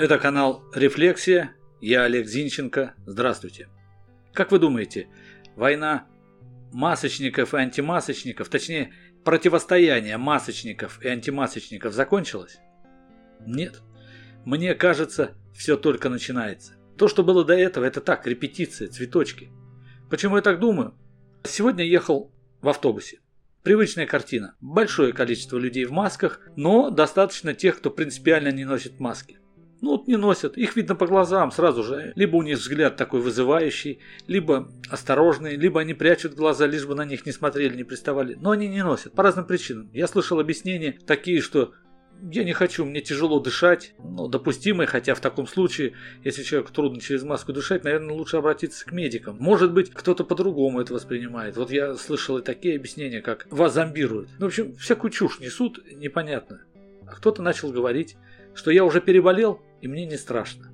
Это канал «Рефлексия». Я Олег Зинченко. Здравствуйте. Как вы думаете, война масочников и антимасочников, точнее, противостояние масочников и антимасочников закончилось? Нет. Мне кажется, все только начинается. То, что было до этого, это так, репетиция, цветочки. Почему я так думаю? Сегодня ехал в автобусе. Привычная картина. Большое количество людей в масках, но достаточно тех, кто принципиально не носит маски. Ну вот не носят, их видно по глазам сразу же. Либо у них взгляд такой вызывающий, либо осторожный, либо они прячут глаза, лишь бы на них не смотрели, не приставали. Но они не носят по разным причинам. Я слышал объяснения такие, что я не хочу, мне тяжело дышать, ну, допустимое, хотя в таком случае, если человеку трудно через маску дышать, наверное, лучше обратиться к медикам. Может быть, кто-то по-другому это воспринимает. Вот я слышал и такие объяснения, как вас зомбируют. Ну, в общем, всякую чушь несут, непонятно. А кто-то начал говорить, что я уже переболел, и мне не страшно.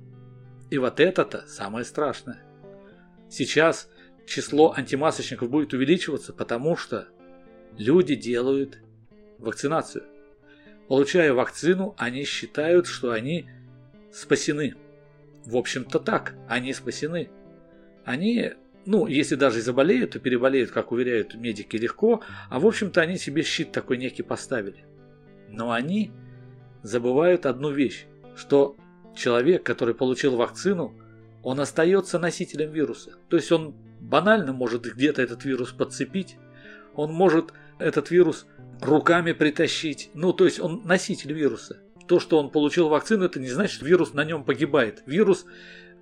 И вот это-то самое страшное. Сейчас число антимасочников будет увеличиваться, потому что люди делают вакцинацию. Получая вакцину, они считают, что они спасены. В общем-то так, они спасены. Они, ну, если даже заболеют, то переболеют, как уверяют медики, легко, а в общем-то они себе щит такой некий поставили. Но они забывают одну вещь, что человек, который получил вакцину, он остается носителем вируса. То есть он банально может где-то этот вирус подцепить, он может этот вирус руками притащить. Ну, то есть он носитель вируса. То, что он получил вакцину, это не значит, что вирус на нем погибает. Вирус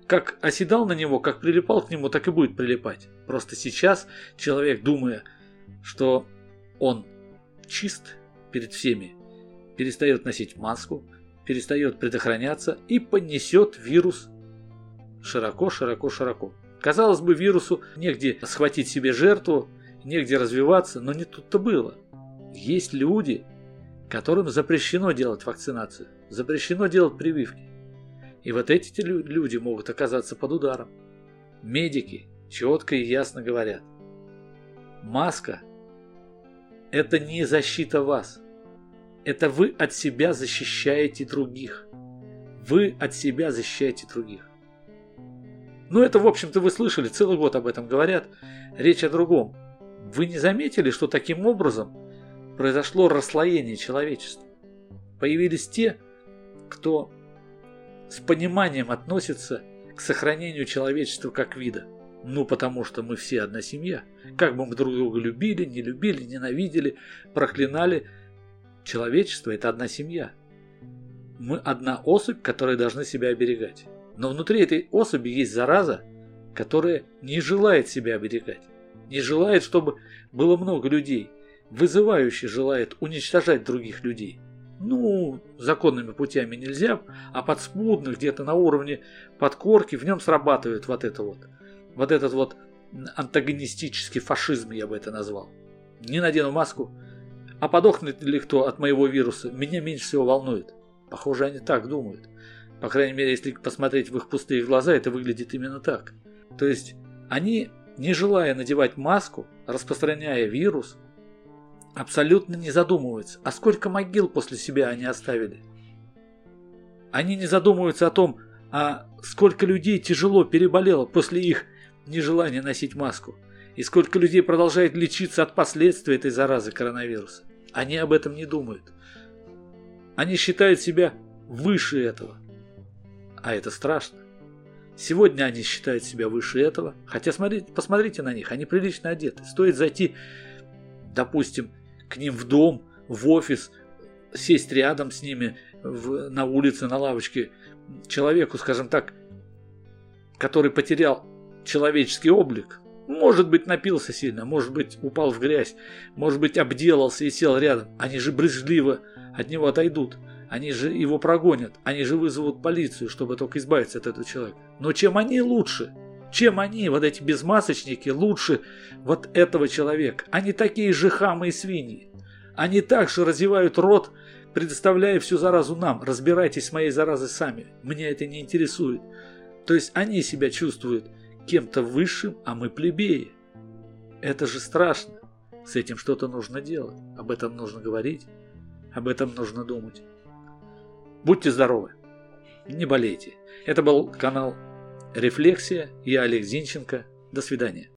как оседал на него, как прилипал к нему, так и будет прилипать. Просто сейчас человек, думая, что он чист перед всеми, перестает носить маску, перестает предохраняться и понесет вирус широко, широко, широко. Казалось бы, вирусу негде схватить себе жертву, негде развиваться, но не тут-то было. Есть люди, которым запрещено делать вакцинацию, запрещено делать прививки. И вот эти люди могут оказаться под ударом. Медики четко и ясно говорят. Маска – это не защита вас. Это вы от себя защищаете других. Вы от себя защищаете других. Ну это, в общем-то, вы слышали, целый год об этом говорят. Речь о другом. Вы не заметили, что таким образом произошло расслоение человечества? Появились те, кто с пониманием относится к сохранению человечества как вида. Ну, потому что мы все одна семья. Как бы мы друг друга любили, не любили, ненавидели, проклинали, человечество – это одна семья. Мы одна особь, которая должны себя оберегать. Но внутри этой особи есть зараза, которая не желает себя оберегать не желает, чтобы было много людей, вызывающе желает уничтожать других людей. Ну, законными путями нельзя, а подспудно, где-то на уровне подкорки, в нем срабатывает вот это вот. Вот этот вот антагонистический фашизм, я бы это назвал. Не надену маску, а подохнет ли кто от моего вируса, меня меньше всего волнует. Похоже, они так думают. По крайней мере, если посмотреть в их пустые глаза, это выглядит именно так. То есть они не желая надевать маску, распространяя вирус, абсолютно не задумываются, а сколько могил после себя они оставили. Они не задумываются о том, а сколько людей тяжело переболело после их нежелания носить маску, и сколько людей продолжает лечиться от последствий этой заразы коронавируса. Они об этом не думают. Они считают себя выше этого. А это страшно. Сегодня они считают себя выше этого. Хотя смотрите, посмотрите на них, они прилично одеты. Стоит зайти, допустим, к ним в дом, в офис, сесть рядом с ними в, на улице, на лавочке. Человеку, скажем так, который потерял человеческий облик, может быть, напился сильно, может быть, упал в грязь, может быть, обделался и сел рядом. Они же брезгливо от него отойдут. Они же его прогонят, они же вызовут полицию, чтобы только избавиться от этого человека. Но чем они лучше? Чем они, вот эти безмасочники, лучше вот этого человека? Они такие же хамы и свиньи. Они также разевают рот, предоставляя всю заразу нам. Разбирайтесь с моей заразой сами. Меня это не интересует. То есть они себя чувствуют кем-то высшим, а мы плебеи. Это же страшно. С этим что-то нужно делать, об этом нужно говорить, об этом нужно думать. Будьте здоровы, не болейте. Это был канал Рефлексия, я Олег Зинченко. До свидания.